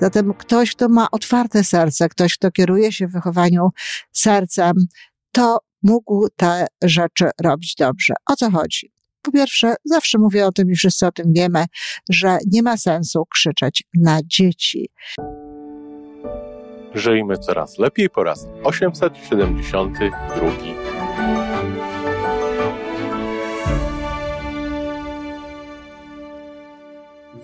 Zatem ktoś, kto ma otwarte serce, ktoś, kto kieruje się w wychowaniu sercem, to mógł te rzeczy robić dobrze. O co chodzi? Po pierwsze, zawsze mówię o tym i wszyscy o tym wiemy, że nie ma sensu krzyczeć na dzieci. Żyjmy coraz lepiej po raz 872.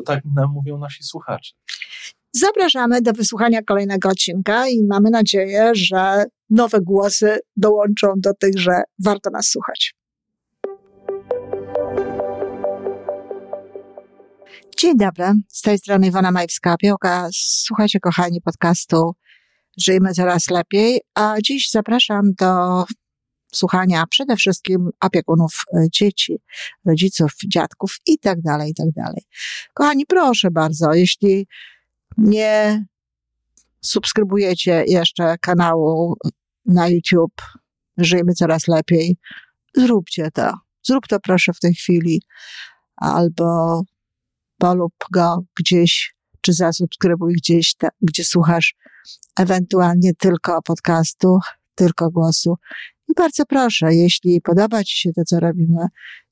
bo tak nam mówią nasi słuchacze. Zapraszamy do wysłuchania kolejnego odcinka i mamy nadzieję, że nowe głosy dołączą do tych, że warto nas słuchać. Dzień dobry, z tej strony Iwona Majwska-Piołka. Słuchajcie, kochani, podcastu Żyjmy Coraz Lepiej, a dziś zapraszam do słuchania przede wszystkim opiekunów e, dzieci, rodziców, dziadków i tak dalej, i tak dalej. Kochani, proszę bardzo, jeśli nie subskrybujecie jeszcze kanału na YouTube Żyjmy Coraz Lepiej, zróbcie to. Zrób to proszę w tej chwili. Albo polub go gdzieś, czy zasubskrybuj gdzieś, te, gdzie słuchasz ewentualnie tylko podcastu, tylko głosu. I bardzo proszę, jeśli podoba Ci się to, co robimy,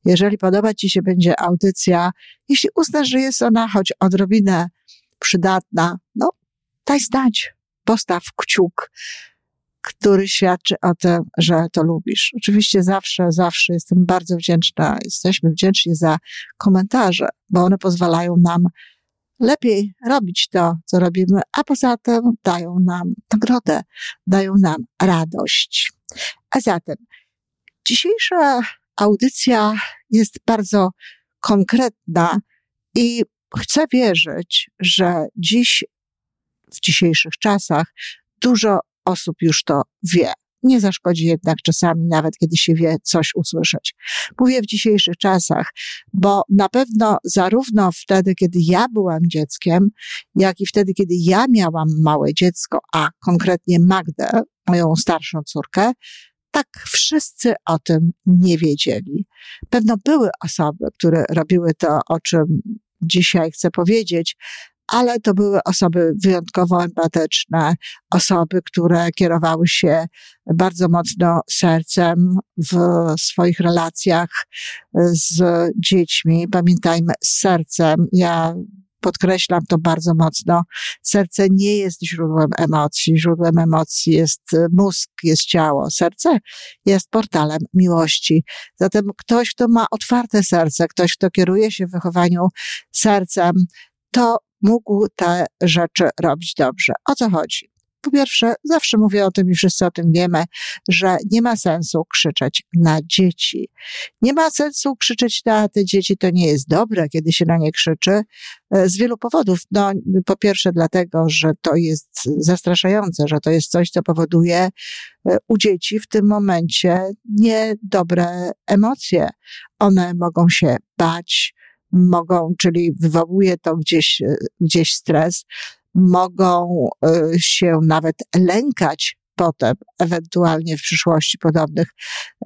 jeżeli podoba Ci się będzie audycja, jeśli uznasz, że jest ona choć odrobinę przydatna, no daj znać, postaw kciuk, który świadczy o tym, że to lubisz. Oczywiście zawsze, zawsze jestem bardzo wdzięczna, jesteśmy wdzięczni za komentarze, bo one pozwalają nam lepiej robić to, co robimy, a poza tym dają nam nagrodę, dają nam radość. A zatem dzisiejsza audycja jest bardzo konkretna i chcę wierzyć, że dziś, w dzisiejszych czasach, dużo osób już to wie. Nie zaszkodzi jednak czasami, nawet kiedy się wie, coś usłyszeć. Mówię w dzisiejszych czasach, bo na pewno zarówno wtedy, kiedy ja byłam dzieckiem, jak i wtedy, kiedy ja miałam małe dziecko, a konkretnie Magdę, moją starszą córkę, tak wszyscy o tym nie wiedzieli. Pewno były osoby, które robiły to, o czym dzisiaj chcę powiedzieć, ale to były osoby wyjątkowo empatyczne, osoby, które kierowały się bardzo mocno sercem w swoich relacjach z dziećmi. Pamiętajmy, sercem. Ja podkreślam to bardzo mocno. Serce nie jest źródłem emocji. Źródłem emocji jest mózg, jest ciało. Serce jest portalem miłości. Zatem ktoś, kto ma otwarte serce, ktoś, kto kieruje się w wychowaniu sercem, to mógł te rzeczy robić dobrze. O co chodzi? Po pierwsze, zawsze mówię o tym i wszyscy o tym wiemy, że nie ma sensu krzyczeć na dzieci. Nie ma sensu krzyczeć na te dzieci, to nie jest dobre, kiedy się na nie krzyczy, e, z wielu powodów. No, po pierwsze, dlatego, że to jest zastraszające, że to jest coś, co powoduje e, u dzieci w tym momencie niedobre emocje. One mogą się bać, mogą, czyli wywołuje to gdzieś, e, gdzieś stres, mogą e, się nawet lękać potem, ewentualnie w przyszłości podobnych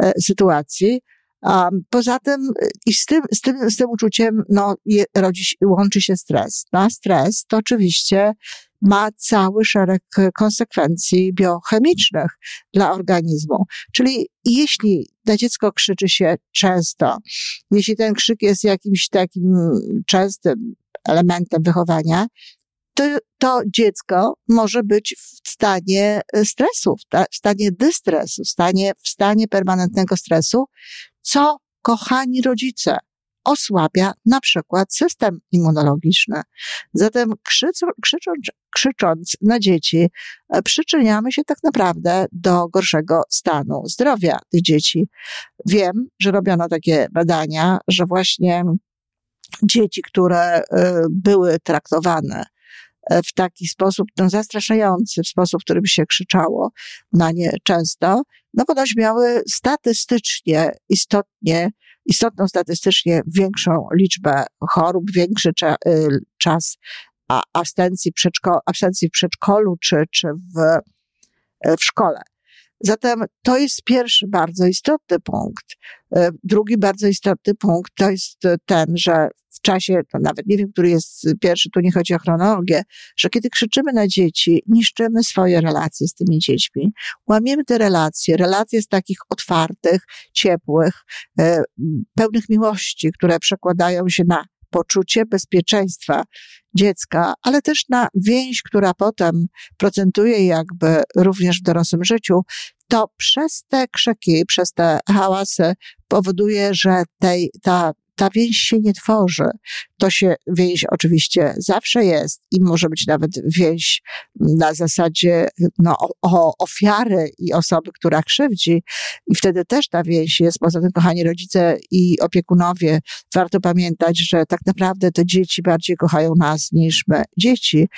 e, sytuacji. Poza tym i z tym, z tym, z tym uczuciem no, rodzi, łączy się stres. No, a stres to oczywiście ma cały szereg konsekwencji biochemicznych dla organizmu. Czyli jeśli na dziecko krzyczy się często, jeśli ten krzyk jest jakimś takim częstym elementem wychowania, to, to dziecko może być w stanie stresu, w stanie dystresu, w stanie, w stanie permanentnego stresu, co, kochani rodzice, osłabia na przykład system immunologiczny. Zatem krzycząc, krzycząc, na dzieci, e, przyczyniamy się tak naprawdę do gorszego stanu zdrowia tych dzieci. Wiem, że robiono takie badania, że właśnie dzieci, które e, były traktowane e, w taki sposób no, zastraszający, w sposób, w którym się krzyczało na nie często, no ponoć miały statystycznie, istotnie, istotną statystycznie większą liczbę chorób, większy cza, y, czas absencji, przedszko, absencji w przedszkolu czy, czy w, e, w szkole. Zatem to jest pierwszy bardzo istotny punkt. E, drugi bardzo istotny punkt to jest ten, że czasie, to nawet nie wiem, który jest pierwszy, tu nie chodzi o chronologię, że kiedy krzyczymy na dzieci, niszczymy swoje relacje z tymi dziećmi. Łamiemy te relacje, relacje z takich otwartych, ciepłych, e, pełnych miłości, które przekładają się na poczucie bezpieczeństwa dziecka, ale też na więź, która potem procentuje jakby również w dorosłym życiu, to przez te krzyki, przez te hałasy powoduje, że tej, ta ta więź się nie tworzy. To się, więź oczywiście zawsze jest i może być nawet więź na zasadzie no, o, ofiary i osoby, która krzywdzi. I wtedy też ta więź jest. Poza tym, kochani rodzice i opiekunowie, warto pamiętać, że tak naprawdę to dzieci bardziej kochają nas niż my dzieci,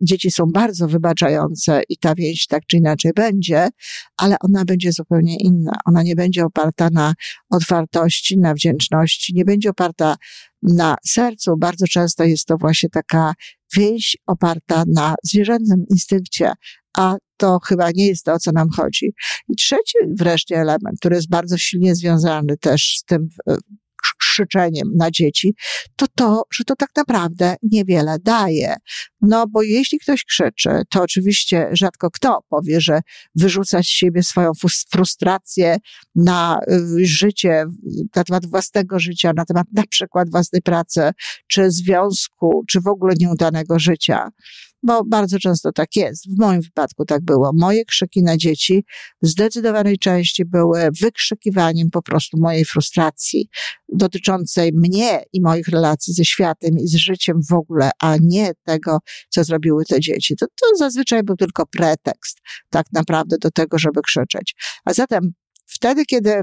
dzieci są bardzo wybaczające i ta więź tak czy inaczej będzie, ale ona będzie zupełnie inna. Ona nie będzie oparta na otwartości, na wdzięczności, nie będzie oparta na sercu. Bardzo często jest to właśnie taka więź oparta na zwierzęcym instynkcie, a to chyba nie jest to, o co nam chodzi. I trzeci wreszcie element, który jest bardzo silnie związany też z tym e, krzyczeniem na dzieci, to to, że to tak naprawdę niewiele daje. No bo jeśli ktoś krzyczy, to oczywiście rzadko kto powie, że wyrzuca z siebie swoją frustrację na y, życie, na temat własnego życia, na temat na przykład własnej pracy, czy związku, czy w ogóle nieudanego życia bo bardzo często tak jest. W moim wypadku tak było. Moje krzyki na dzieci w zdecydowanej części były wykrzykiwaniem po prostu mojej frustracji dotyczącej mnie i moich relacji ze światem i z życiem w ogóle, a nie tego, co zrobiły te dzieci. To, to zazwyczaj był tylko pretekst tak naprawdę do tego, żeby krzyczeć. A zatem wtedy, kiedy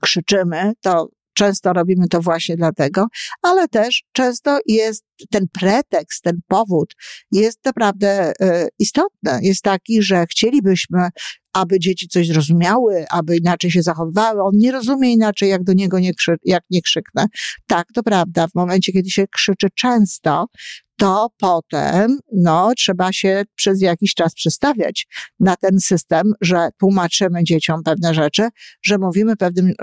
krzyczymy, to Często robimy to właśnie dlatego, ale też często jest ten pretekst, ten powód jest naprawdę y, istotny. Jest taki, że chcielibyśmy, aby dzieci coś zrozumiały, aby inaczej się zachowywały. On nie rozumie inaczej, jak do niego nie, krzy, jak nie krzyknę. Tak, to prawda. W momencie, kiedy się krzyczy często, to potem, no, trzeba się przez jakiś czas przestawiać na ten system, że tłumaczymy dzieciom pewne rzeczy, że mówimy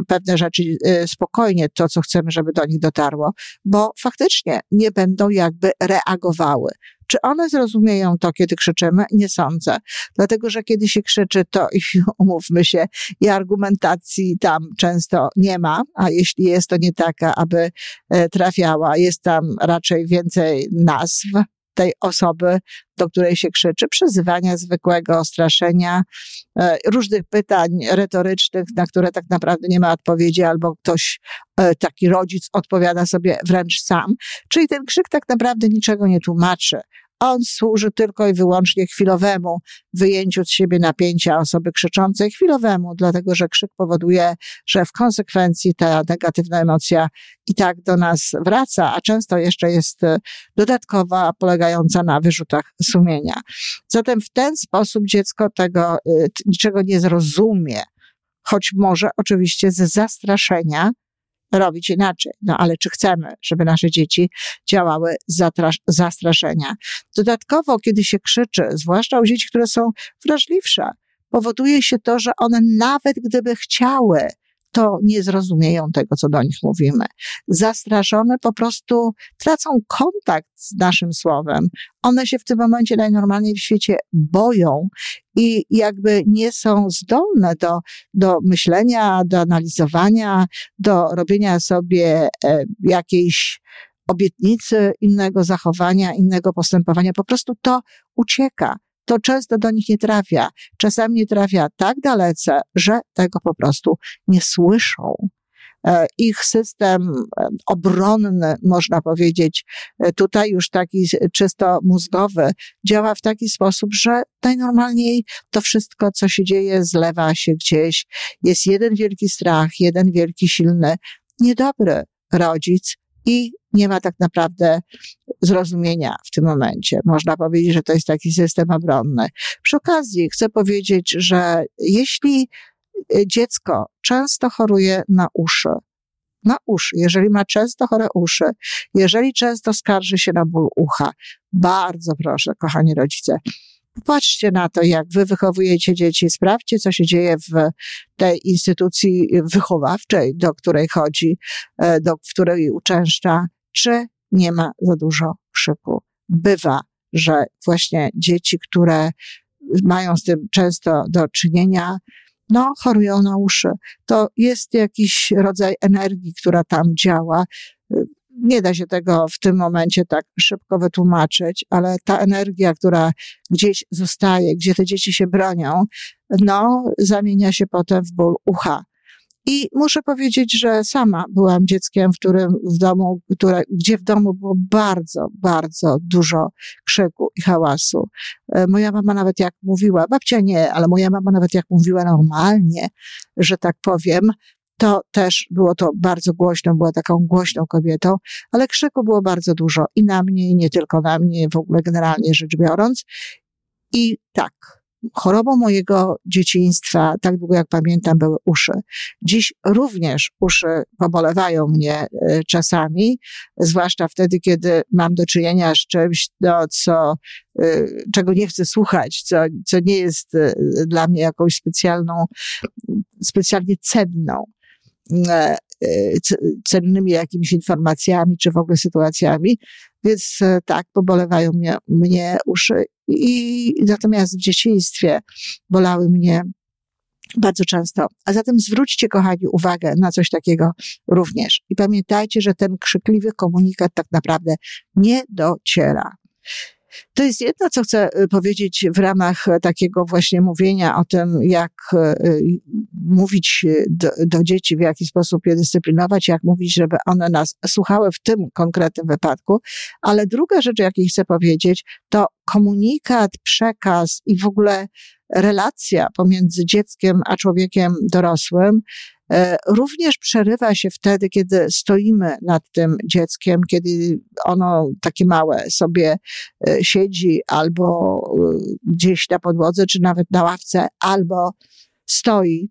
pewne, rzeczy y, spokojnie, to, co chcemy, żeby do nich dotarło, bo faktycznie nie będą jakby reagowały. Czy one zrozumieją to, kiedy krzyczymy? Nie sądzę. Dlatego, że kiedy się krzyczy, to umówmy się, i argumentacji tam często nie ma, a jeśli jest, to nie taka, aby e, trafiała. Jest tam raczej więcej nazw, tej osoby, do której się krzyczy, przyzywania zwykłego, straszenia, e, różnych pytań retorycznych, na które tak naprawdę nie ma odpowiedzi, albo ktoś, e, taki rodzic odpowiada sobie wręcz sam. Czyli ten krzyk tak naprawdę niczego nie tłumaczy. On służy tylko i wyłącznie chwilowemu wyjęciu z siebie napięcia osoby krzyczącej, chwilowemu, dlatego że krzyk powoduje, że w konsekwencji ta negatywna emocja i tak do nas wraca, a często jeszcze jest e, dodatkowa, polegająca na wyrzutach sumienia. Zatem w ten sposób dziecko tego e, niczego nie zrozumie, choć może oczywiście ze zastraszenia robić inaczej. No ale czy chcemy, żeby nasze dzieci działały zastraszenia? Dodatkowo, kiedy się krzyczy, zwłaszcza u dzieci, które są wrażliwsze, powoduje się to, że one nawet gdyby chciały, to nie zrozumieją tego, co do nich mówimy. Zastraszone po prostu tracą kontakt z naszym słowem. One się w tym momencie najnormalniej w świecie boją i jakby nie są zdolne do, do myślenia, do analizowania, do robienia sobie e, jakiejś obietnicy innego zachowania, innego postępowania. Po prostu to ucieka to często do nich nie trafia. Czasami nie trafia tak dalece, że tego po prostu nie słyszą. E, ich system e, obronny, można powiedzieć, e, tutaj już taki czysto mózgowy, działa w taki sposób, że najnormalniej to wszystko, co się dzieje, zlewa się gdzieś. Jest jeden wielki strach, jeden wielki, silny, niedobry rodzic i nie ma tak naprawdę zrozumienia w tym momencie. Można powiedzieć, że to jest taki system obronny. Przy okazji chcę powiedzieć, że jeśli dziecko często choruje na uszy, na uszy, jeżeli ma często chore uszy, jeżeli często skarży się na ból ucha, bardzo proszę, kochani rodzice, Popatrzcie na to, jak wy wychowujecie dzieci, sprawdźcie, co się dzieje w tej instytucji wychowawczej, do której chodzi, e, do w której uczęszcza, czy nie ma za dużo krzyku. Bywa, że właśnie dzieci, które mają z tym często do czynienia, no, chorują na uszy. To jest jakiś rodzaj energii, która tam działa. Nie da się tego w tym momencie tak szybko wytłumaczyć, ale ta energia, która gdzieś zostaje, gdzie te dzieci się bronią, no, zamienia się potem w ból ucha. I muszę powiedzieć, że sama byłam dzieckiem, w którym w domu, które, gdzie w domu było bardzo, bardzo dużo krzyku i hałasu. E, moja mama nawet jak mówiła, babcia nie, ale moja mama nawet jak mówiła normalnie, że tak powiem, to też było to bardzo głośno, była taką głośną kobietą, ale krzyku było bardzo dużo i na mnie, i nie tylko na mnie, w ogóle generalnie rzecz biorąc. I tak, chorobą mojego dzieciństwa, tak długo jak pamiętam, były uszy. Dziś również uszy pobolewają mnie e, czasami, zwłaszcza wtedy, kiedy mam do czynienia z czymś, no, co, e, czego nie chcę słuchać, co, co nie jest e, dla mnie jakąś specjalną, specjalnie cenną cennymi jakimiś informacjami, czy w ogóle sytuacjami. Więc tak, pobolewają mnie, mnie uszy i natomiast w dzieciństwie bolały mnie bardzo często. A zatem zwróćcie, kochani, uwagę na coś takiego również. I pamiętajcie, że ten krzykliwy komunikat tak naprawdę nie dociera. To jest jedno, co chcę y, powiedzieć w ramach takiego właśnie mówienia o tym, jak y, mówić do, do, dzieci, w jaki sposób je dyscyplinować, jak mówić, żeby one nas słuchały w tym konkretnym wypadku. Ale druga rzecz, jakiej chcę powiedzieć, to komunikat, przekaz i w ogóle relacja pomiędzy dzieckiem a człowiekiem dorosłym E, również przerywa się wtedy, kiedy stoimy nad tym dzieckiem, kiedy ono takie małe sobie e, siedzi albo e, gdzieś na podłodze, czy nawet na ławce, albo stoi.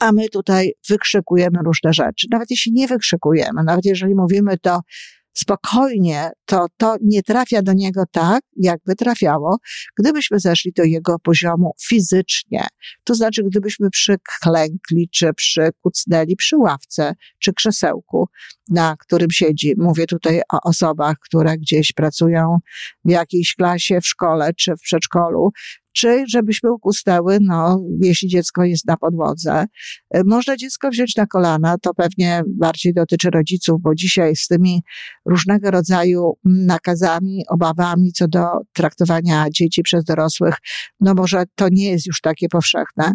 A my tutaj wykrzykujemy różne rzeczy. Nawet jeśli nie wykrzykujemy, nawet jeżeli mówimy to spokojnie, to to nie trafia do niego tak, jakby trafiało, gdybyśmy zeszli do jego poziomu fizycznie. To znaczy, gdybyśmy przyklękli, czy przykucnęli przy ławce, czy krzesełku, na którym siedzi. Mówię tutaj o osobach, które gdzieś pracują w jakiejś klasie, w szkole, czy w przedszkolu, czy żebyśmy ukustały, no, jeśli dziecko jest na podłodze. E, można dziecko wziąć na kolana, to pewnie bardziej dotyczy rodziców, bo dzisiaj z tymi różnego rodzaju nakazami, obawami co do traktowania dzieci przez dorosłych, no może to nie jest już takie powszechne.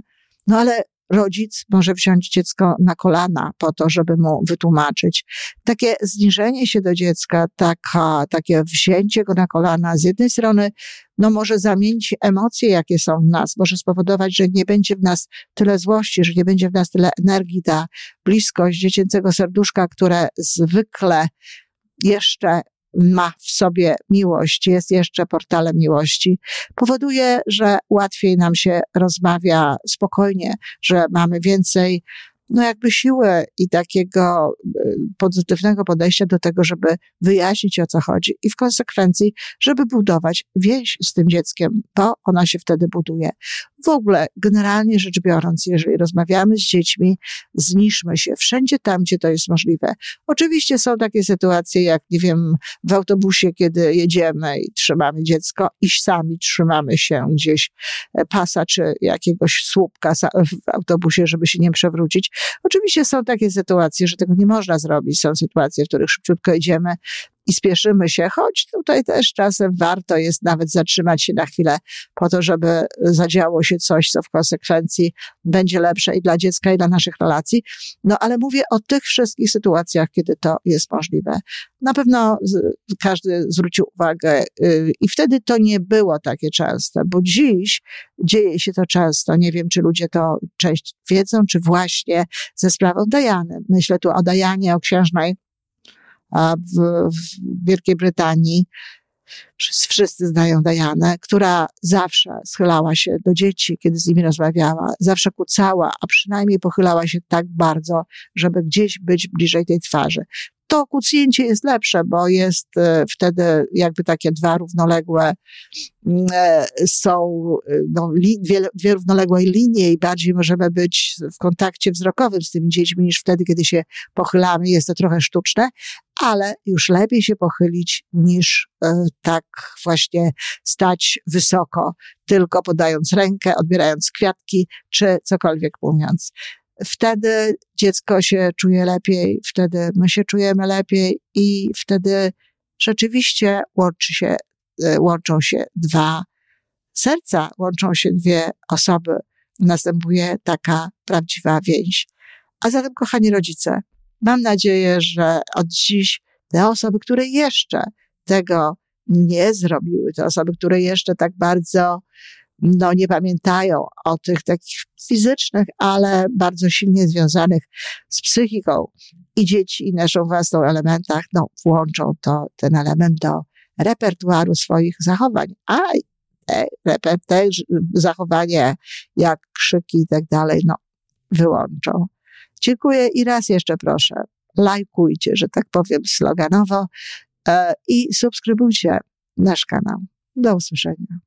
No ale rodzic może wziąć dziecko na kolana po to, żeby mu wytłumaczyć. Takie zniżenie się do dziecka, taka, takie wzięcie go na kolana z jednej strony, no może zamienić emocje, jakie są w nas, może spowodować, że nie będzie w nas tyle złości, że nie będzie w nas tyle energii, ta bliskość dziecięcego serduszka, które zwykle jeszcze ma w sobie miłość, jest jeszcze portalem miłości, powoduje, że łatwiej nam się rozmawia spokojnie, że mamy więcej no jakby siłę i takiego y, pozytywnego podejścia do tego, żeby wyjaśnić o co chodzi i w konsekwencji, żeby budować więź z tym dzieckiem, bo ona się wtedy buduje. W ogóle, generalnie rzecz biorąc, jeżeli rozmawiamy z dziećmi, zniszmy się wszędzie tam, gdzie to jest możliwe. Oczywiście są takie sytuacje, jak nie wiem, w autobusie, kiedy jedziemy i trzymamy dziecko i sami trzymamy się gdzieś e, pasa czy jakiegoś słupka w autobusie, żeby się nie przewrócić. Oczywiście są takie sytuacje, że tego nie można zrobić. Są sytuacje, w których szybciutko idziemy i spieszymy się, choć tutaj też czasem warto jest nawet zatrzymać się na chwilę po to, żeby zadziało się coś, co w konsekwencji będzie lepsze i dla dziecka, i dla naszych relacji. No ale mówię o tych wszystkich sytuacjach, kiedy to jest możliwe. Na pewno każdy zwrócił uwagę y, i wtedy to nie było takie częste, bo dziś dzieje się to często. Nie wiem, czy ludzie to część wiedzą, czy właśnie ze sprawą Dajany. Myślę tu o Dajanie, o księżnej w, w Wielkiej Brytanii wszyscy znają Dajanę, która zawsze schylała się do dzieci, kiedy z nimi rozmawiała, zawsze kucała, a przynajmniej pochylała się tak bardzo, żeby gdzieś być bliżej tej twarzy to kucnięcie jest lepsze, bo jest e, wtedy jakby takie dwa równoległe mm, e, są e, no, dwie, dwie równoległe linie i bardziej możemy być w kontakcie wzrokowym z tymi dziećmi niż wtedy, kiedy się pochylamy. Jest to trochę sztuczne, ale już lepiej się pochylić niż tak właśnie stać wysoko, tylko podając rękę, odbierając kwiatki, czy cokolwiek mówiąc wtedy dziecko się czuje lepiej, wtedy my się czujemy lepiej i wtedy rzeczywiście łączy się, e, łączą się dwa serca, łączą się dwie osoby. Następuje taka prawdziwa więź. A zatem, kochani rodzice, mam nadzieję, że od dziś te osoby, które jeszcze tego nie zrobiły, te osoby, które jeszcze tak bardzo no, nie pamiętają o tych takich fizycznych, ale bardzo silnie związanych z psychiką i dzieci i naszą własną elementach, no, włączą to, ten element do repertuaru swoich zachowań. A te, te zachowanie, jak krzyki i tak dalej, no, wyłączą. Dziękuję i raz jeszcze proszę, lajkujcie, że tak powiem sloganowo e, i subskrybujcie nasz kanał. Do usłyszenia.